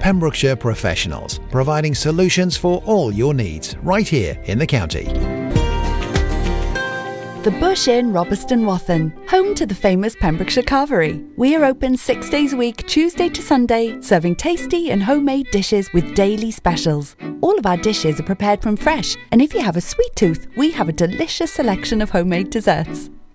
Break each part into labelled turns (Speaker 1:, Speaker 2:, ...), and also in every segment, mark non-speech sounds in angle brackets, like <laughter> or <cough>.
Speaker 1: Pembrokeshire Professionals, providing solutions for all your needs right here in the county.
Speaker 2: The Bush Inn, Robeston Wathen, home to the famous Pembrokeshire Carvery. We are open six days a week, Tuesday to Sunday, serving tasty and homemade dishes with daily specials. All of our dishes are prepared from fresh, and if you have a sweet tooth, we have a delicious selection of homemade desserts.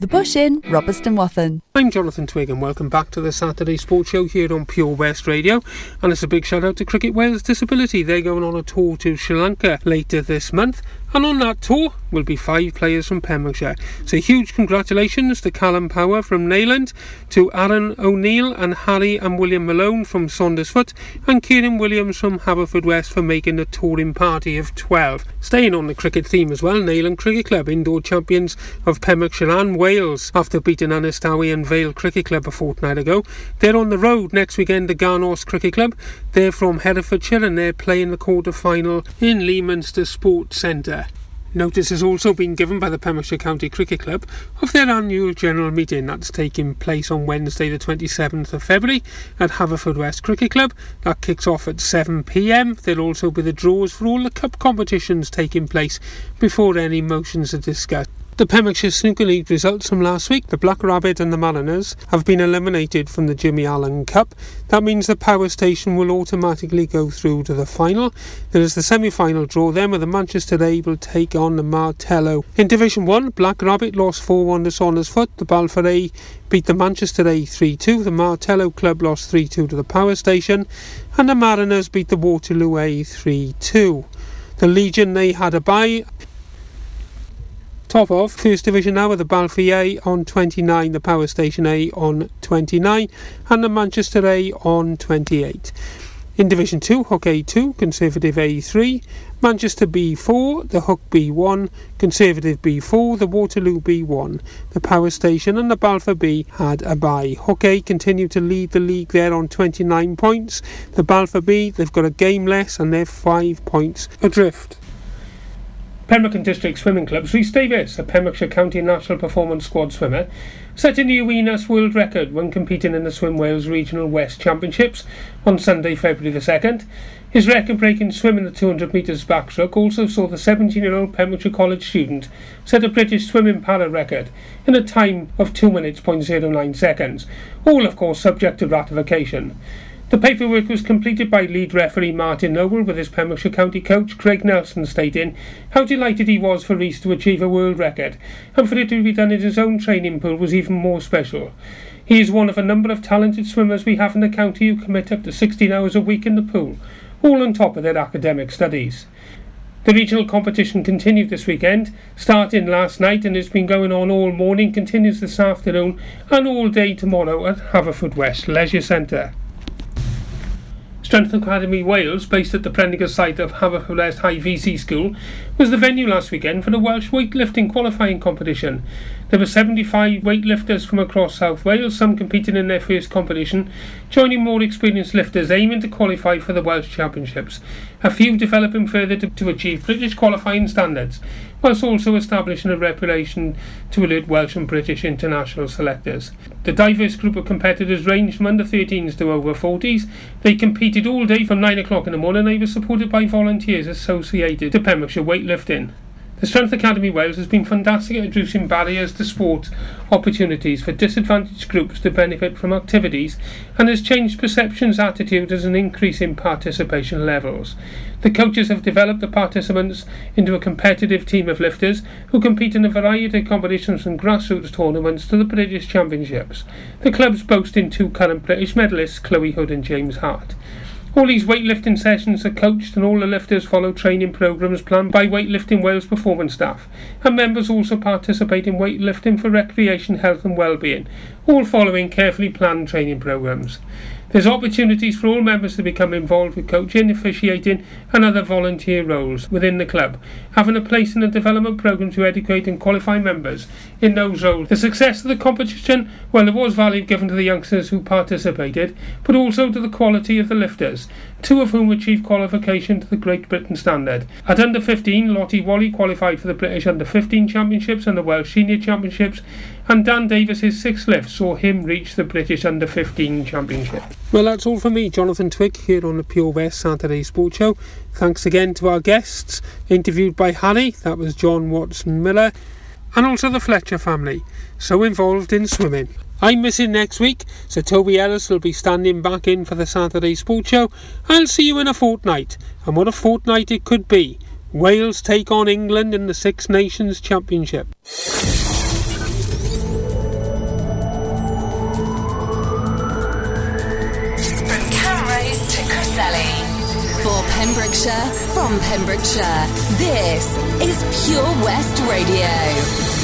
Speaker 2: The Bush Inn, Robeston Wathen.
Speaker 3: I'm Jonathan Twig and welcome back to the Saturday Sports Show here on Pure West Radio. And it's a big shout out to Cricket Wales Disability. They're going on a tour to Sri Lanka later this month. And on that tour will be five players from Pembrokeshire. So huge congratulations to Callum Power from Neyland, to Aaron O'Neill and Harry and William Malone from Saundersfoot, and Kieran Williams from Haverfordwest for making the touring party of 12. Staying on the cricket theme as well, Neyland Cricket Club, indoor champions of Pembrokeshire and Wales after beating Aberystwyth and Vale Cricket Club a fortnight ago. They're on the road next weekend to Garnos Cricket Club. They're from Herefordshire and they're playing the quarter final in Leominster Sports Centre. Notice has also been given by the Pembrokeshire County Cricket Club of their annual general meeting that's taking place on Wednesday, the 27th of February at Haverfordwest Cricket Club. That kicks off at 7pm. There'll also be the draws for all the cup competitions taking place before any motions are discussed. The Pembrokeshire Snooker League results from last week, the Black Rabbit and the Mariners have been eliminated from the Jimmy Allen Cup. That means the Power Station will automatically go through to the final. There is the semi-final draw then where the Manchester A will take on the Martello. In Division 1, Black Rabbit lost 4-1 to Saundersfoot. The Balfour A beat the Manchester A 3-2. The Martello Club lost 3-2 to the Power Station. And the Mariners beat the Waterloo A 3-2. The Legion, they had a bye Top of First Division now with the Balfour A on 29, the Power Station A on 29, and the Manchester A on 28. In Division 2, Hook A2, Conservative A3, Manchester B4, the Hook B1, Conservative B4, the Waterloo B1. The Power Station and the Balfour B had a bye. Hook A continued to lead the league there on 29 points. The Balfour B, they've got a game less and they're 5 points adrift. Pembrokeshire District Swimming Club, Rhys Davis, a Pembrokeshire County National Performance Squad swimmer, set a new Wenas world record when competing in the Swim Wales Regional West Championships on Sunday, February the 2nd. His record breaking swim in the 200 metres backstroke also saw the 17 year old Pembrokeshire College student set a British swimming para record in a time of 2 minutes 0.09 seconds, all of course subject to ratification. The paperwork was completed by lead referee Martin Noble with his Pembrokeshire County coach Craig Nelson stating how delighted he was for Rhys to achieve a world record and for it to be done in his own training pool was even more special. He is one of a number of talented swimmers we have in the county who commit up to 16 hours a week in the pool, all on top of their academic studies. The regional competition continued this weekend, starting last night and has been going on all morning, continues this afternoon and all day tomorrow at Haverfordwest Leisure Centre. Strength Academy Wales, based at the Prendergast site of Haverfordwest High VC School, was the venue last weekend for the Welsh weightlifting qualifying competition. There were 75 weightlifters from across South Wales, some competing in their first competition, joining more experienced lifters aiming to qualify for the Welsh Championships, a few developing further to, to achieve British qualifying standards, whilst also establishing a reputation to alert Welsh and British international selectors. The diverse group of competitors ranged from under 13s to over 40s. They competed all day from 9 o'clock in the morning. They were supported by volunteers associated to Pembrokeshire weightlifting. The Strength Academy Wales has been fantastic at reducing barriers to sport opportunities for disadvantaged groups to benefit from activities and has changed perceptions, attitudes, and an increase in participation levels. The coaches have developed the participants into a competitive team of lifters who compete in a variety of competitions from grassroots tournaments to the British Championships. The clubs boasting two current British medalists, Chloe Hood and James Hart. All these weightlifting sessions are coached and all the lifters follow training programs planned by Weightlifting Wales performance staff. And members also participate in weightlifting for recreation, health and well-being, all following carefully planned training programs. There's opportunities for all members to become involved with coaching, officiating, and other volunteer roles within the club, having a place in the development programme to educate and qualify members in those roles. The success of the competition, well, there was value given to the youngsters who participated, but also to the quality of the lifters, two of whom achieved qualification to the Great Britain standard. At under 15, Lottie Wally qualified for the British Under 15 Championships and the Welsh Senior Championships, and Dan Davis's sixth lift saw him reach the British Under 15 Championship. Well, that's all for me, Jonathan Twig, here on the Pure West Saturday Sports Show. Thanks again to our guests, interviewed by Harry, that was John Watson Miller, and also the Fletcher family, so involved in swimming. I'm missing next week, so Toby Ellis will be standing back in for the Saturday Sports Show. I'll see you in a fortnight, and what a fortnight it could be. Wales take on England in the Six Nations Championship.
Speaker 4: For Pembrokeshire, from Pembrokeshire, this is Pure West Radio.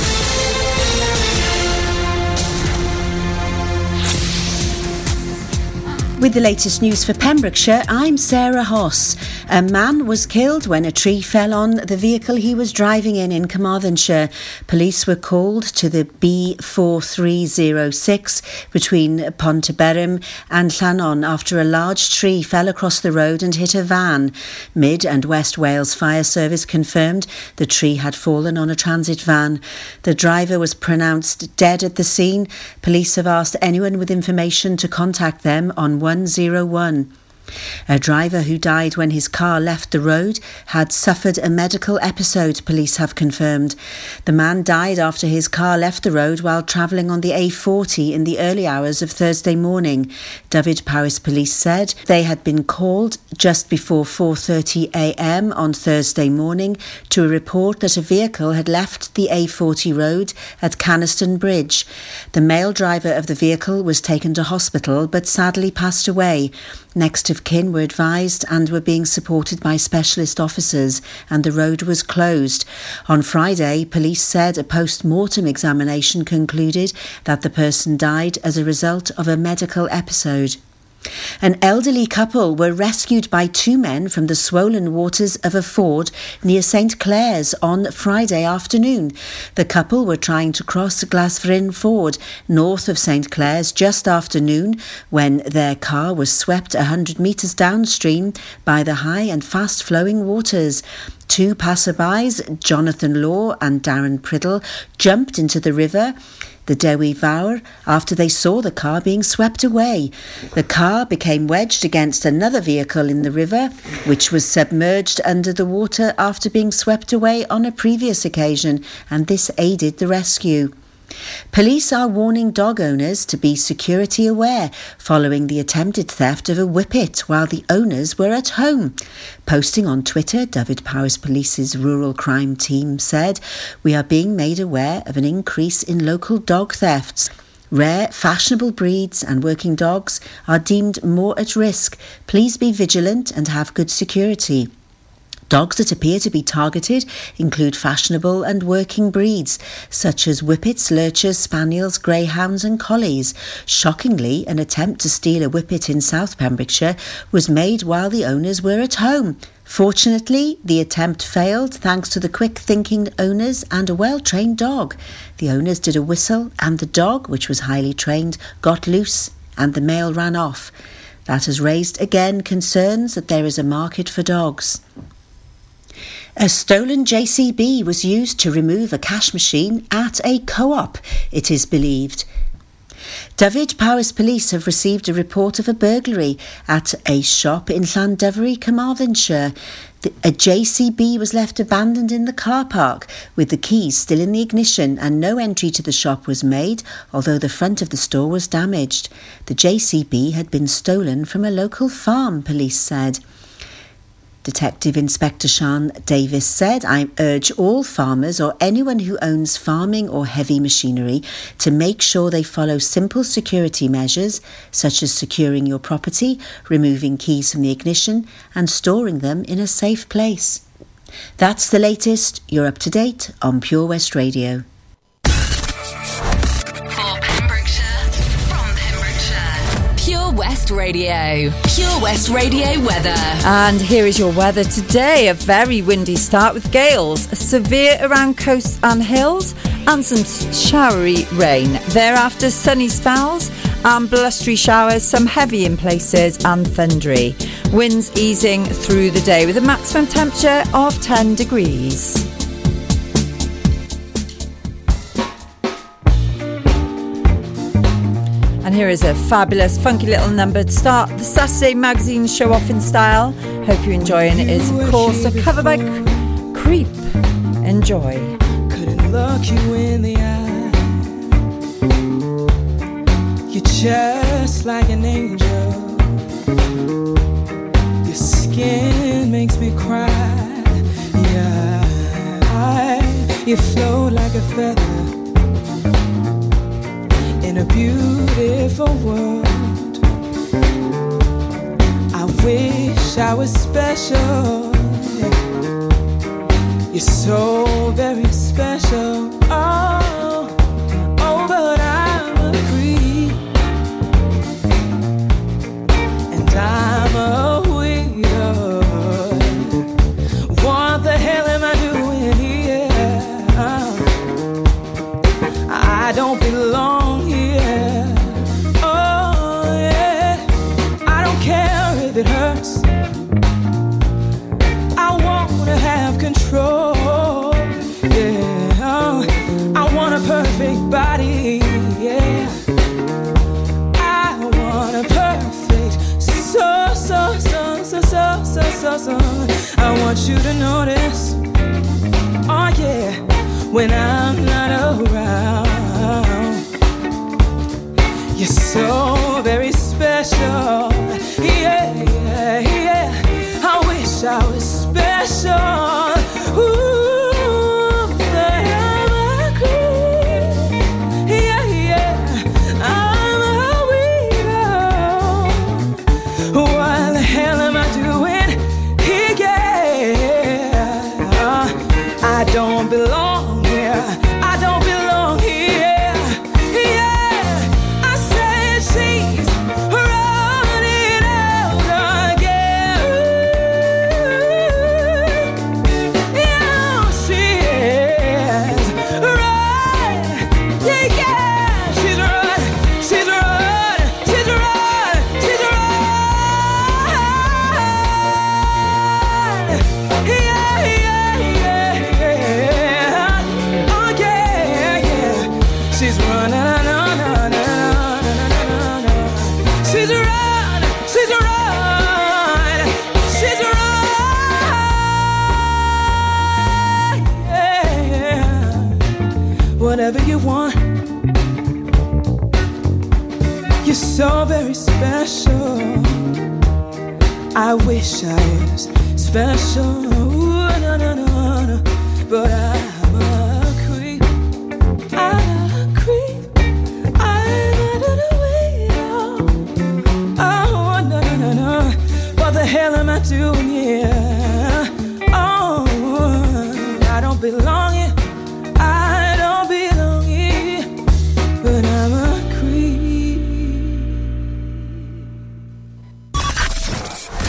Speaker 5: With the latest news for Pembrokeshire, I'm Sarah Hoss. A man was killed when a tree fell on the vehicle he was driving in in Carmarthenshire. Police were called to the B4306 between Pontyberem and Llannon after a large tree fell across the road and hit a van. Mid and West Wales Fire Service confirmed the tree had fallen on a transit van. The driver was pronounced dead at the scene. Police have asked anyone with information to contact them on 101. A driver who died when his car left the road had suffered a medical episode, police have confirmed. The man died after his car left the road while travelling on the A40 in the early hours of Thursday morning. Dyfed-Powys police said they had been called just before 4:30 a.m. on Thursday morning to a report that a vehicle had left the A40 road at Canaston Bridge. The male driver of the vehicle was taken to hospital but sadly passed away. Next of kin were advised and were being supported by specialist officers, and the road was closed. On Friday, police said a post mortem examination concluded that the person died as a result of a medical episode. An elderly couple were rescued by two men from the swollen waters of a ford near St Clears on Friday afternoon. The couple were trying to cross Glasfryn Ford north of St Clears just after noon when their car was swept a hundred metres downstream by the high and fast flowing waters. Two passerbys, Jonathan Law and Darren Priddle, jumped into the river the Dewi Fawr after they saw the car being swept away. The car became wedged against another vehicle in the river, which was submerged under the water after being swept away on a previous occasion, and this aided the rescue. Police are warning dog owners to be security aware following the attempted theft of a whippet while the owners were at home. Posting on Twitter, Dyfed-Powys Police's rural crime team said, We are being made aware of an increase in local dog thefts. Rare, fashionable breeds and working dogs are deemed more at risk. Please be vigilant and have good security. Dogs that appear to be targeted include fashionable and working breeds, such as Whippets, Lurchers, Spaniels, Greyhounds, and Collies. Shockingly, an attempt to steal a Whippet in South Pembrokeshire was made while the owners were at home. Fortunately, the attempt failed thanks to the quick thinking owners and a well trained dog. The owners did a whistle, and the dog, which was highly trained, got loose and the male ran off. That has raised again concerns that there is a market for dogs. A stolen JCB was used to remove a cash machine at a co op, it is believed. Dyfed-Powys Police have received a report of a burglary at a shop in Llandovery, Carmarthenshire. A JCB was left abandoned in the car park with the keys still in the ignition and no entry to the shop was made, although the front of the store was damaged. The JCB had been stolen from a local farm, police said. Detective Inspector Sean Davis said, I urge all farmers or anyone who owns farming or heavy machinery to make sure they follow simple security measures such as securing your property, removing keys from the ignition, and storing them in a safe place. That's the latest. You're up to date on Pure West Radio.
Speaker 4: West Radio. Pure West Radio weather.
Speaker 6: And here is your weather today. A very windy start with gales, severe around coasts and hills, and some showery rain. Thereafter, sunny spells and blustery showers, some heavy in places and thundery. Winds easing through the day with a maximum temperature of 10 degrees. And here is a fabulous, funky little number to start the Saturday magazine show off in style. Hope you're enjoying it. Is of course a cover by Creep. Enjoy. Couldn't look you in the eye. You're just like an angel. Your skin makes me cry. Yeah, I, you float like a feather in a beautiful world. I wish I was special. You're so very special. Oh, want you to notice, oh yeah, when I'm I wish I was special,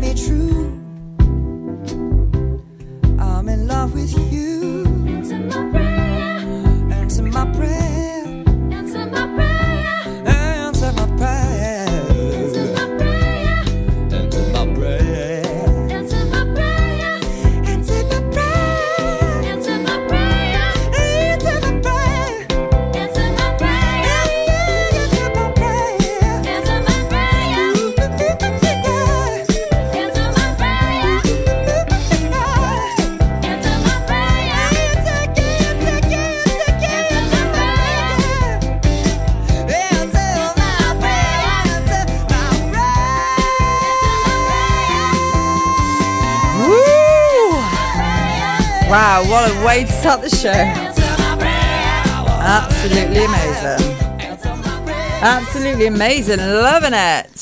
Speaker 7: be
Speaker 8: true. I'm in love with you. Start the show. Absolutely amazing. Absolutely amazing. Loving it.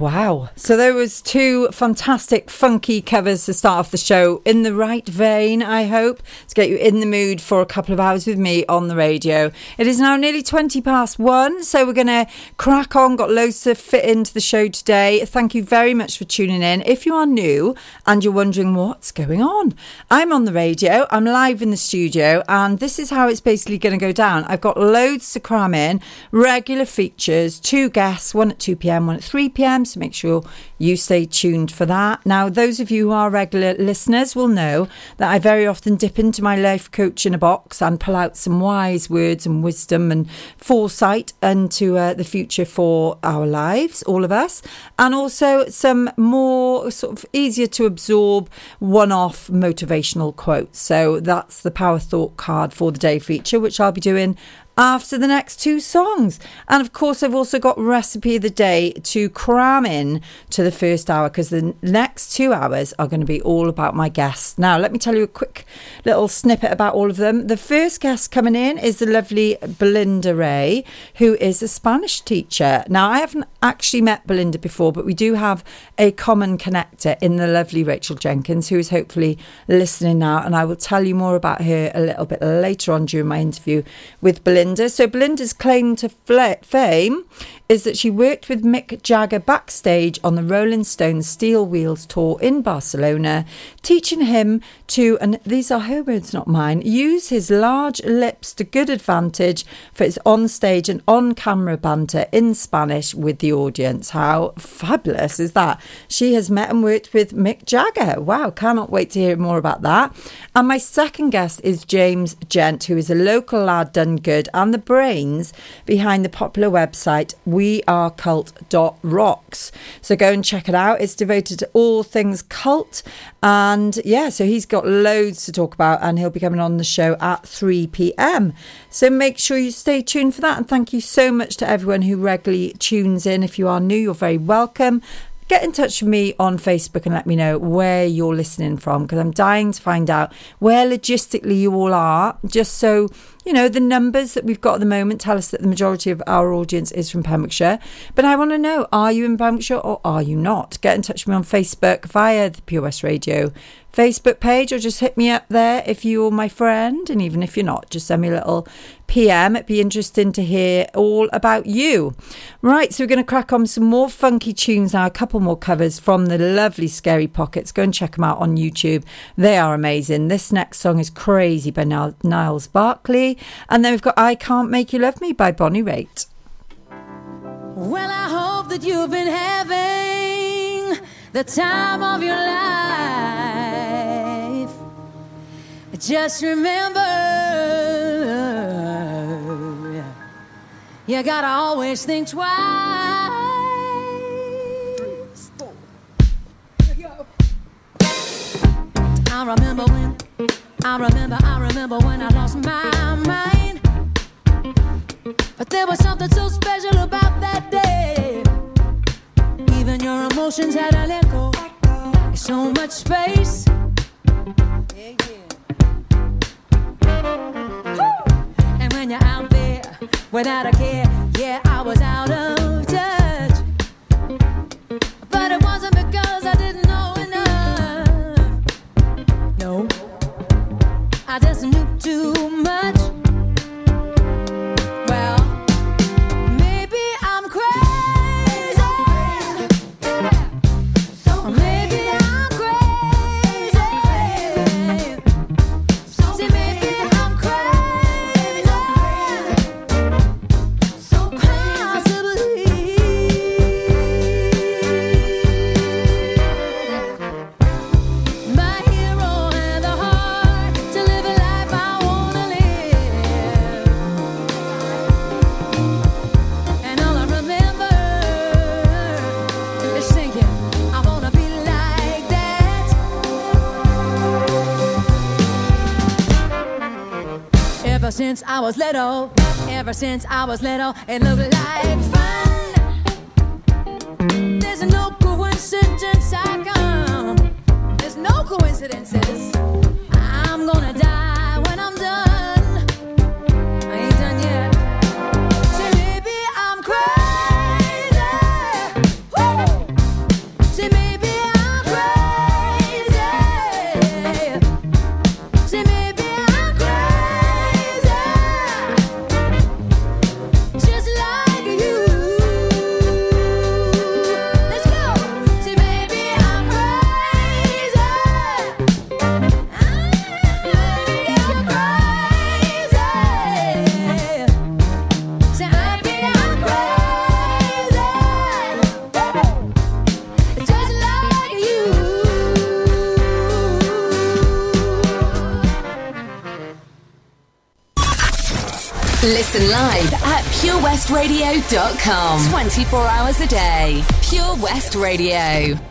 Speaker 8: Wow. So there was two fantastic funky covers to start off the show in the right vein, I hope, to get you in the mood for a couple of hours with me on the radio. It is now nearly 20 past 1, so we're going to crack on. Got loads to fit into the show today. Thank you very much for tuning in. If you are new and you're wondering what's going on, I'm on the radio. I'm live in the studio and this is how it's basically going to go down. I've got loads to cram in, regular features, two guests, one at 2 p.m., one at 3 p.m. So make sure you stay tuned for that. Now, those of you who are regular listeners will know that I very often dip into my life coach in a box and pull out some wise words and wisdom and foresight into uh, the future for our lives, all of us, and also some more sort of easier to absorb one off motivational quotes. So that's the Power Thought card for the day feature, which I'll be doing after the next two songs. And of course, I've also got recipe of the day to cram in to the first hour because the next two hours are going to be all about my guests. Now, let me tell you a quick little snippet about all of them. The first guest coming in is the lovely Belinda Ray, who is a Spanish teacher. Now, I haven't actually met Belinda before, but we do have a common connector in the lovely Rachel Jenkins, who is hopefully listening now. And I will tell you more about her a little bit later on during my interview with Belinda. So Belinda's claim to fame is that she worked with Mick Jagger backstage on the Rolling Stones Steel Wheels tour in Barcelona, teaching him to, and these are her words, not mine, use his large lips to good advantage for his on-stage and on-camera banter in Spanish with the audience. How fabulous is that? She has met and worked with Mick Jagger. Wow, cannot wait to hear more about that. And my second guest is James Gent, who is a local lad done good and the brains behind the popular website wearecult.rocks. So go and check it out. It's devoted to all things cult. And yeah, so he's got loads to talk about and he'll be coming on the show at 3 p.m. So make sure you stay tuned for that. And thank you so much to everyone who regularly tunes in. If you are new, you're very welcome get in touch with me on Facebook and let me know where you're listening from because I'm dying to find out where logistically you all are, just so you know the numbers that we've got at the moment tell us that the majority of our audience is from Pembrokeshire. But I want to know are you in Pembrokeshire or are you not? Get in touch with me on Facebook via the West Radio Facebook page or just hit me up there if you're my friend. And even if you're not, just send me a little PM. It'd be interesting to hear all about you. Right, so we're going to crack on some more funky tunes now, a couple more covers from the lovely Scary Pockets. Go and check them out on YouTube. They are amazing. This next song is Crazy by Gnarls Barkley. And then we've got I Can't Make You Love Me by Bonnie Raitt.
Speaker 9: Well, I hope that you've been having the time of your life. Just remember, you gotta always think twice. I remember when, I remember, I remember when I lost my mind. But there was something so special about that day. Even your emotions had an echo. So much space. And when you're out there without a care, yeah, I was out of touch. But it wasn't because I didn't know enough. No, I just knew too much.
Speaker 10: since I was little, ever since I was little, it looked like fun. There's no coincidence I come. There's no coincidences.
Speaker 4: Radio.com. 24 hours a day. Pure West Radio.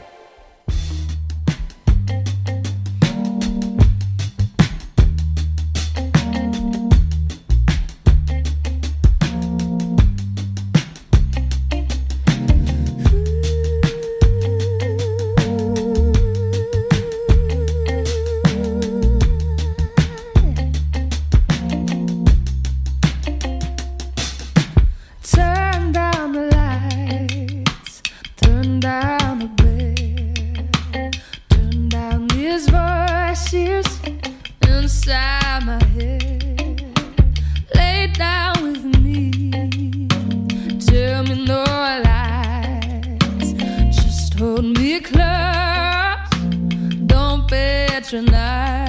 Speaker 9: Close. don't patronize.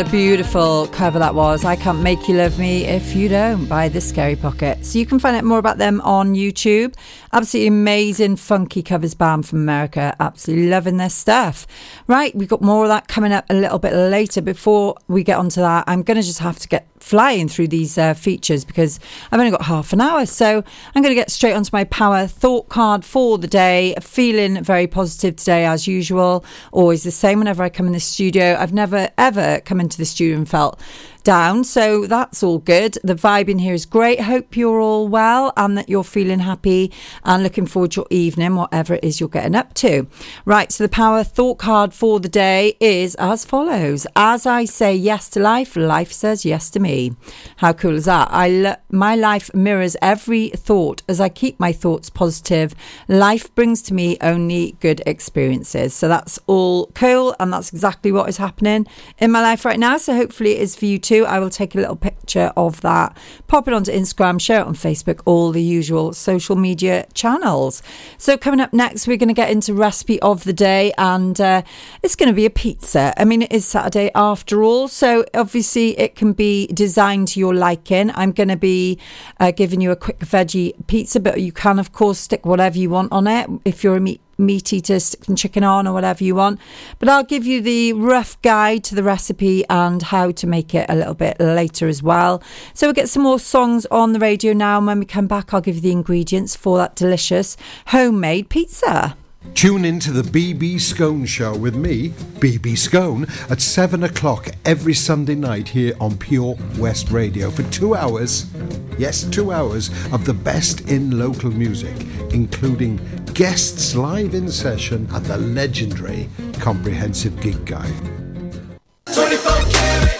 Speaker 8: What a beautiful cover that was. I Can't Make You Love Me If You Don't by The Scary Pockets. You can find out more about them on YouTube. Absolutely amazing, funky covers band from America. Absolutely loving their stuff. Right, we've got more of that coming up a little bit later. Before we get onto that, I'm going to just have to get flying through these uh, features because I've only got half an hour. So I'm going to get straight onto my power thought card for the day. Feeling very positive today, as usual. Always the same whenever I come in the studio. I've never, ever come into the studio and felt down. So that's all good. The vibe in here is great. Hope you're all well and that you're feeling happy and looking forward to your evening, whatever it is you're getting up to. Right. So the power thought card for the day is as follows. As I say yes to life, life says yes to me. How cool is that? I my life mirrors every thought as I keep my thoughts positive. Life brings to me only good experiences. So that's all cool and that's exactly what is happening in my life right now. So hopefully it is for you too. I will take a little picture of that, pop it onto Instagram, share it on Facebook, all the usual social media channels. So coming up next, we're going to get into recipe of the day, and uh, it's going to be a pizza. I mean, it is Saturday after all, so obviously it can be designed to your liking. I'm going to be uh, giving you a quick veggie pizza, but you can of course stick whatever you want on it. If you're a meat meat eater, stick chicken on or whatever you want. But I'll give you the rough guide to the recipe and how to make it a little bit later as well. So we'll get some more songs on the radio now. And when we come back, I'll give you the ingredients for that delicious homemade pizza.
Speaker 11: Tune in to the BB Scone Show with me, BB Scone, at 7 o'clock every Sunday night here on Pure West Radio for two hours. Yes, two hours of the best in local music, including guests live in session and the legendary Comprehensive Gig Guide.
Speaker 1: 24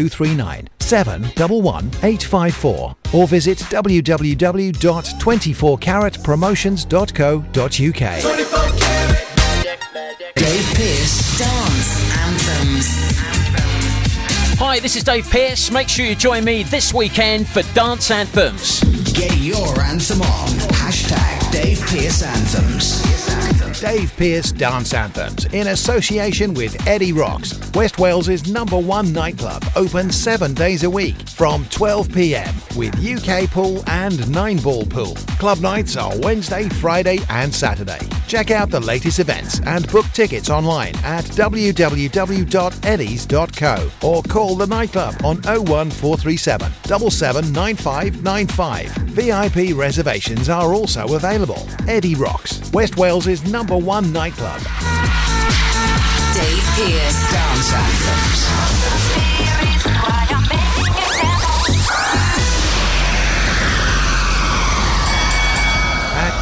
Speaker 1: 01239 711 854 or visit www.24caratpromotions.co.uk.
Speaker 12: Dave Anthems.
Speaker 13: Hi, this is Dave Pearce. Make sure you join me this weekend for Dance Anthems.
Speaker 12: Get your anthem on. Hashtag Dave Pearce Anthems.
Speaker 1: Dave Pearce Dance Anthems in association with Eddie Rocks, West Wales's number one nightclub, open seven days a week from 12 pm with UK pool and nine ball pool. Club nights are Wednesday, Friday, and Saturday. Check out the latest events and book tickets online at www.eddies.co or call the nightclub on 01437 779595. VIP reservations are also available. Eddie Rocks, West Wales's number one nightclub.
Speaker 12: Dave Pearce Dance Anthems.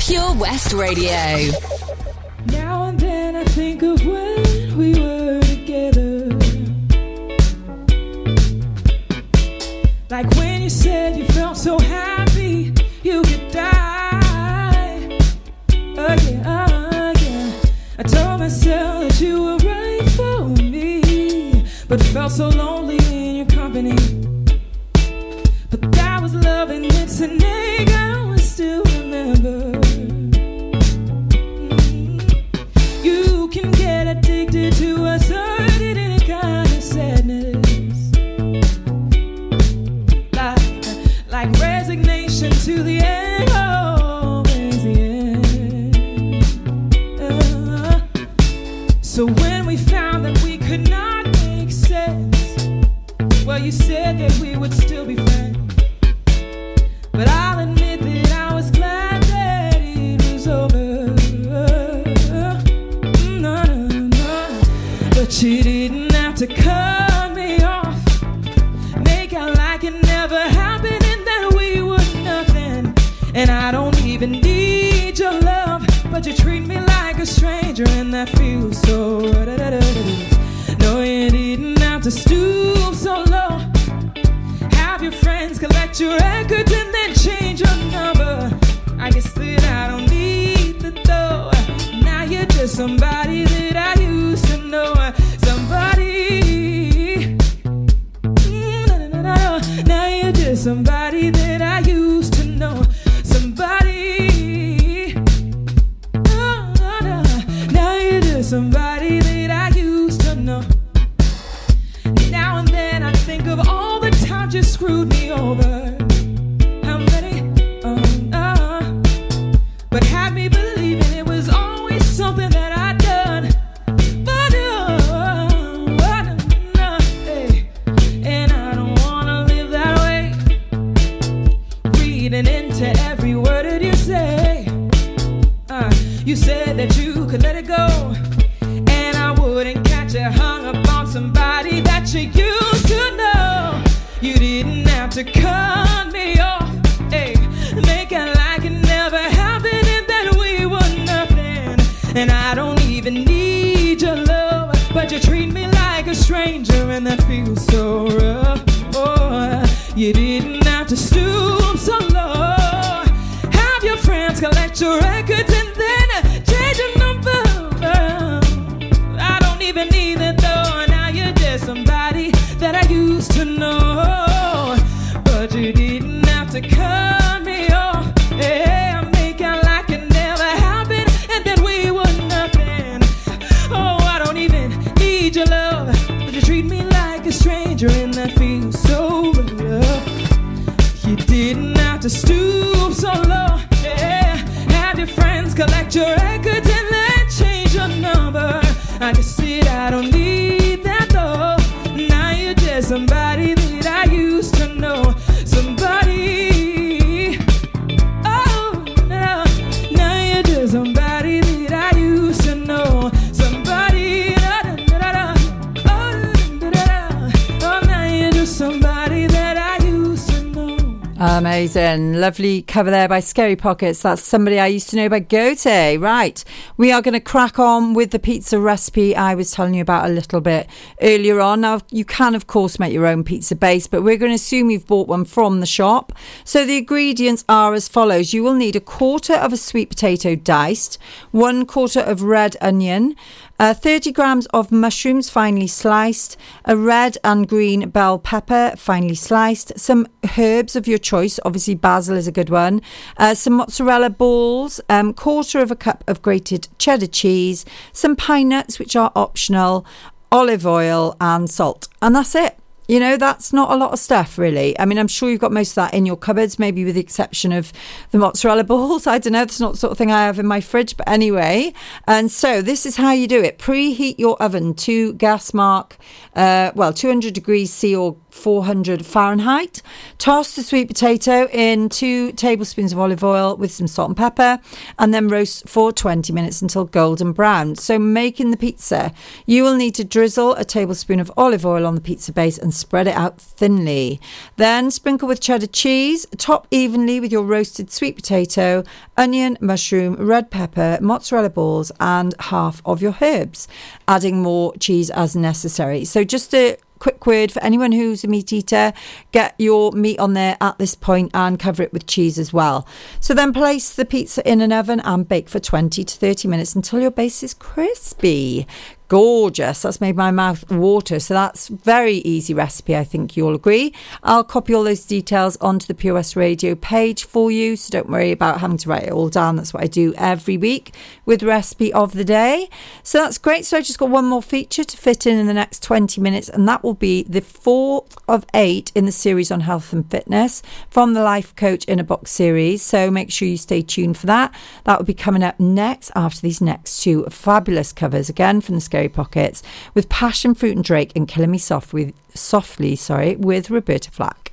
Speaker 4: Pure West Radio.
Speaker 6: To the end. Your love, but you treat me like a stranger, and that feels so rough. Oh, you didn't have to stoop so low. Have your friends collect your records and then change your number. I don't even need it though. Now you're just somebody that I used to know. Stoop so oh low. Yeah, have your friends collect your records
Speaker 8: Amazing. Lovely cover there by Scary Pockets. That's somebody I used to know by Gotye. Right. We are going to crack on with the pizza recipe I was telling you about a little bit earlier on. Now, you can, of course, make your own pizza base, but we're going to assume you've bought one from the shop. So the ingredients are as follows you will need a quarter of a sweet potato diced, one quarter of red onion, uh, 30 grams of mushrooms finely sliced, a red and green bell pepper finely sliced, some herbs of your choice, obviously basil is a good one, uh, some mozzarella balls, um, quarter of a cup of grated cheddar cheese, some pine nuts, which are optional, olive oil, and salt. And that's it. You know, that's not a lot of stuff, really. I mean, I'm sure you've got most of that in your cupboards, maybe with the exception of the mozzarella balls. <laughs> I don't know. That's not the sort of thing I have in my fridge. But anyway, and so this is how you do it preheat your oven to gas mark, uh, well, 200 degrees C or 400 Fahrenheit. Toss the sweet potato in two tablespoons of olive oil with some salt and pepper, and then roast for 20 minutes until golden brown. So, making the pizza, you will need to drizzle a tablespoon of olive oil on the pizza base and spread it out thinly. Then sprinkle with cheddar cheese, top evenly with your roasted sweet potato, onion, mushroom, red pepper, mozzarella balls, and half of your herbs, adding more cheese as necessary. So, just a quick word for anyone who's a meat eater get your meat on there at this point and cover it with cheese as well so then place the pizza in an oven and bake for 20 to 30 minutes until your base is crispy gorgeous. That's made my mouth water. So that's very easy recipe i think you'll agree. I'll copy all those details onto the pos radio page for you so don't worry about having to write it all down. That's what i do every week with recipe of the day. So that's great. So i just got one more feature to fit in in the next 20 minutes and that will be the fourth of eight in the series on health and fitness from the life coach in a box series. So make sure you stay tuned for that. That will be coming up next after these next two fabulous covers again from the pockets with passion fruit and drake and killing me soft with softly sorry with roberta flack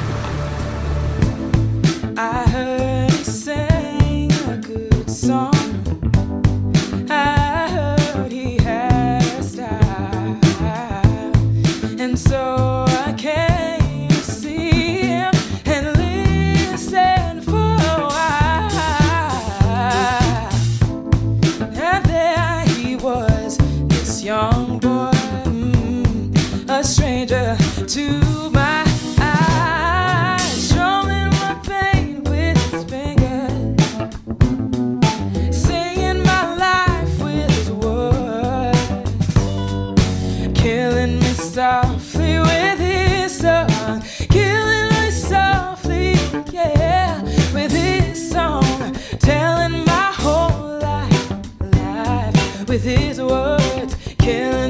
Speaker 6: With his fingers, singing my life with his words, killing me softly with his song, killing me softly with his song, telling my whole life with his words, killing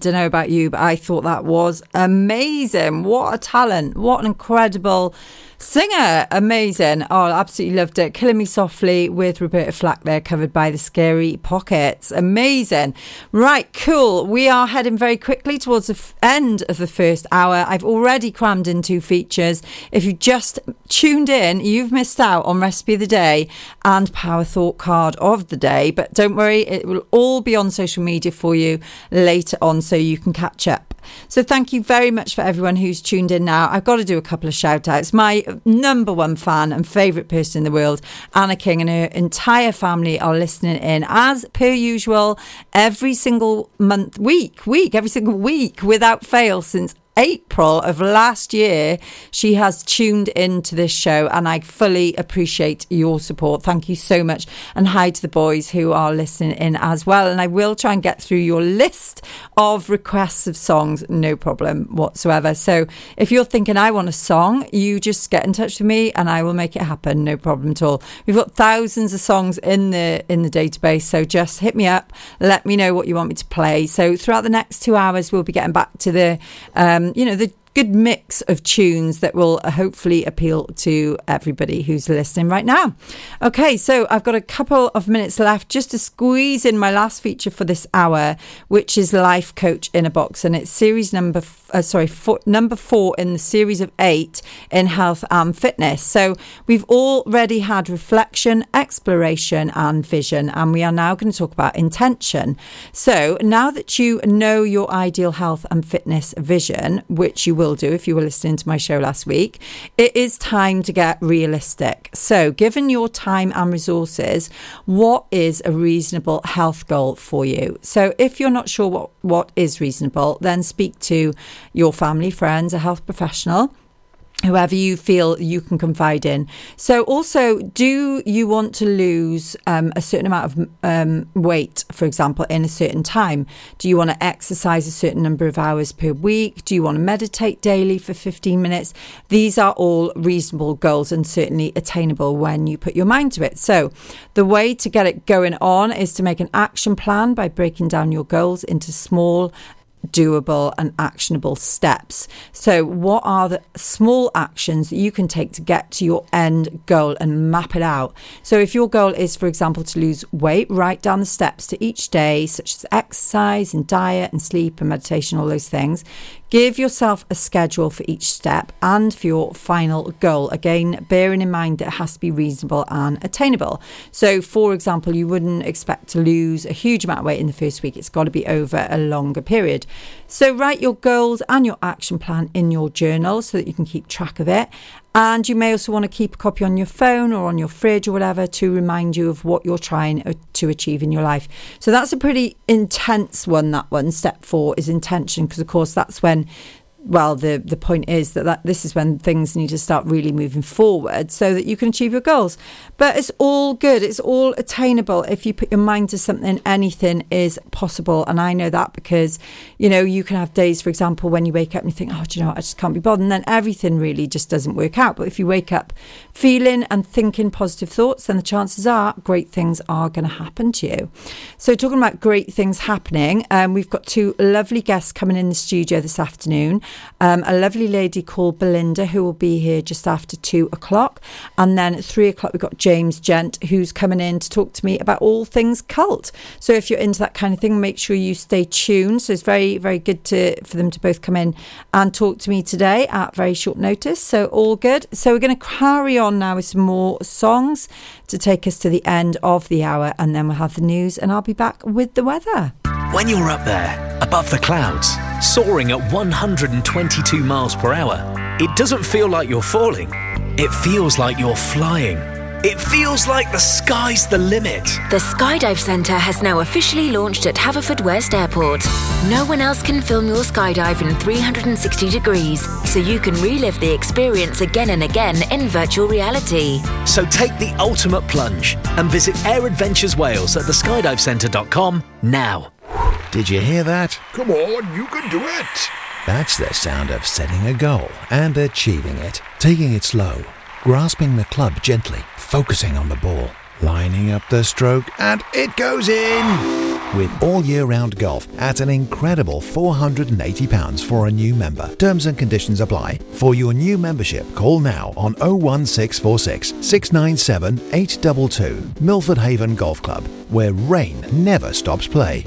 Speaker 8: don't know about you, but I thought that was amazing. What a talent. What an incredible singer. Amazing. Oh, absolutely loved it. Killing Me Softly with Roberta Flack there, covered by the Scary Pockets. Amazing. Right, cool. We are heading very quickly towards the f- end of the first hour. I've already crammed in two features. If you just tuned in, you've missed out on Recipe of the Day and Power Thought Card of the Day. But don't worry, it will all be on social media for you later on so you can catch up. So thank you very much for everyone who's tuned in now. I've got to do a couple of shout outs. My number one fan and favourite person in the world, Anna King, and her entire family are listening in as per usual every single month, week, week, every single week without fail since April of last year, she has tuned into this show, and I fully appreciate your support. Thank you so much. And hi to the boys who are listening in as well. And I will try and get through your list of requests of songs, no problem whatsoever. So if you're thinking, I want a song, you just get in touch with me and I will make it happen, no problem at all. We've got thousands of songs in the in the database, so just hit me up, let me know what you want me to play. So throughout the next two hours, we'll be getting back to the um, Um, you know, the good mix of tunes that will uh, hopefully appeal to everybody who's listening right now. Okay, so I've got a couple of minutes left just to squeeze in my last feature for this hour, which is Life Coach in a Box, and it's series number uh, sorry four, number four in the series of eight in health and fitness. So we've already had reflection, exploration, and vision, and we are now going to talk about intention. So now that you know your ideal health and fitness vision, which you will do if you were listening to my show last week, it is time to get realistic. So, given your time and resources, what is a reasonable health goal for you? So, if you're not sure what, what is reasonable, then speak to your family, friends, a health professional whoever you feel you can confide in. So, also, do you want to lose um, a certain amount of um, weight, for example, in a certain time? Do you want to exercise a certain number of hours per week? Do you want to meditate daily for 15 minutes? These are all reasonable goals and certainly attainable when you put your mind to it. So, the way to get it going on is to make an action plan by breaking down your goals into small doable and actionable steps. So, what are the small actions that you can take to get to your end goal and map it out? So, if your goal is, for example, to lose weight, write down the steps to each day, such as exercise and diet and sleep and meditation, all those things. Give yourself a schedule for each step and for your final goal. Again, bearing in mind that it has to be reasonable and attainable. So, for example, you wouldn't expect to lose a huge amount of weight in the first week, it's got to be over a longer period. So, write your goals and your action plan in your journal so that you can keep track of it. And you may also want to keep a copy on your phone or on your fridge or whatever to remind you of what you're trying uh, to achieve in your life. So that's a pretty intense one, that one. Step four is intention, because of course that's when well the the point is that, that this is when things need to start really moving forward so that you can achieve your goals. But it's all good. It's all attainable if you put your mind to something. Anything is possible. And i know that because you know you can have days for example when you wake up and you think oh do you know what? I just can't be bothered. And then everything really just doesn't work out. But if you wake up feeling and thinking positive thoughts then the chances are great things are going to happen to you. So talking about great things happening um, we've got two lovely guests coming in the studio this afternoon um, a lovely lady called Belinda who will be here just after two o'clock. And then at three o'clock, we've got James Gent who's coming in to talk to me about all things cult. So if you're into that kind of thing, make sure you stay tuned. So it's very, very good to for them to both come in and talk to me today at very short notice. So all good. So we're going to carry on now with some more songs to take us to the end of the hour. And then we'll have the news and I'll be back with the weather.
Speaker 13: When you're up there, above the clouds, soaring at 122 miles per hour, it doesn't feel like you're falling. It feels like you're flying. It feels like the sky's the limit.
Speaker 4: The Skydive Centre has now officially launched at Haverfordwest Airport. No one else can film your skydive in 360 degrees, so you can relive the experience again and again in virtual reality.
Speaker 13: So take the ultimate plunge and visit Air Adventures Wales at theskydivecentre.com now.
Speaker 1: Did you hear that?
Speaker 14: Come on, you can do it.
Speaker 1: That's the sound of setting a goal and achieving it. Taking it slow, grasping the club gently, focusing on the ball, lining up the stroke, and it goes in! With all year round golf at an incredible £480 for a new member. Terms and conditions apply. For your new membership, call now on 01646 697 822 Milford Haven Golf Club, where rain never stops play.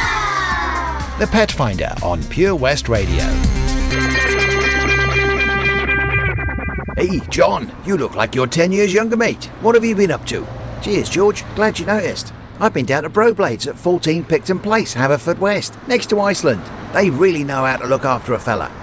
Speaker 1: The Pet Finder on Pure West Radio.
Speaker 15: Hey, John, you look like you're 10 years younger, mate. What have you been up to? Cheers, George. Glad you noticed. I've been down to Broblades at 14 Picton Place, Haverfordwest, next to Iceland. They really know how to look after a fella.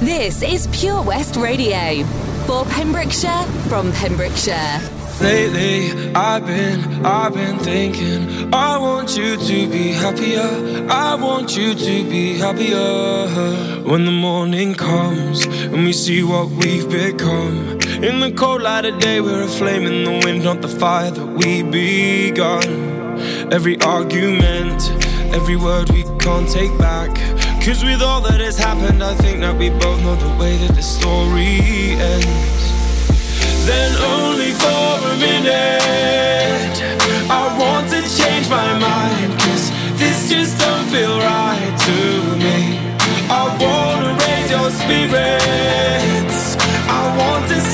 Speaker 4: This is Pure West Radio. For Pembrokeshire, from Pembrokeshire.
Speaker 16: Lately, I've been, I've been thinking. I want you to be happier. I want you to be happier. When the morning comes and we see what we've become. In the cold light of day, we're a flame in the wind, not the fire that we begun. Every argument, every word we can't take back. Cause with all that has happened, I think that we both know the way that the story ends. Then only for a minute I want to change my mind Cause this just don't feel right to me I wanna raise your spirits I want to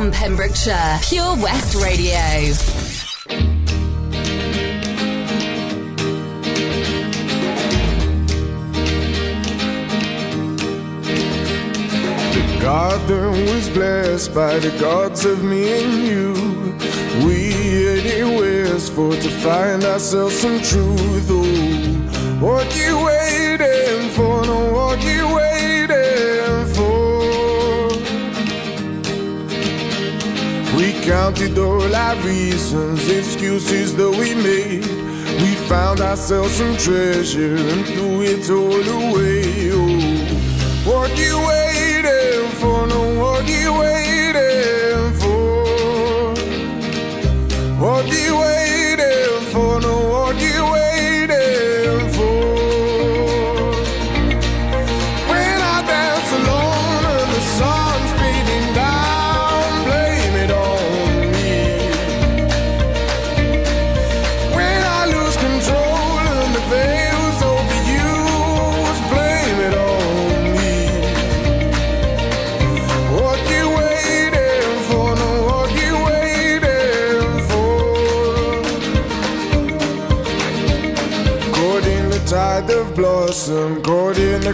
Speaker 4: From Pembrokeshire, Pure West Radio.
Speaker 17: The garden was blessed by the gods of me and you. We anyways for to find ourselves some truth. Oh, what you waiting for? No, what you waiting counted all our reasons, excuses that we made. We found ourselves some treasure and threw it all away. Oh, what you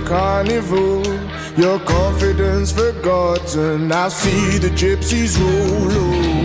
Speaker 17: carnival. Your confidence forgotten. I see the gypsies roll.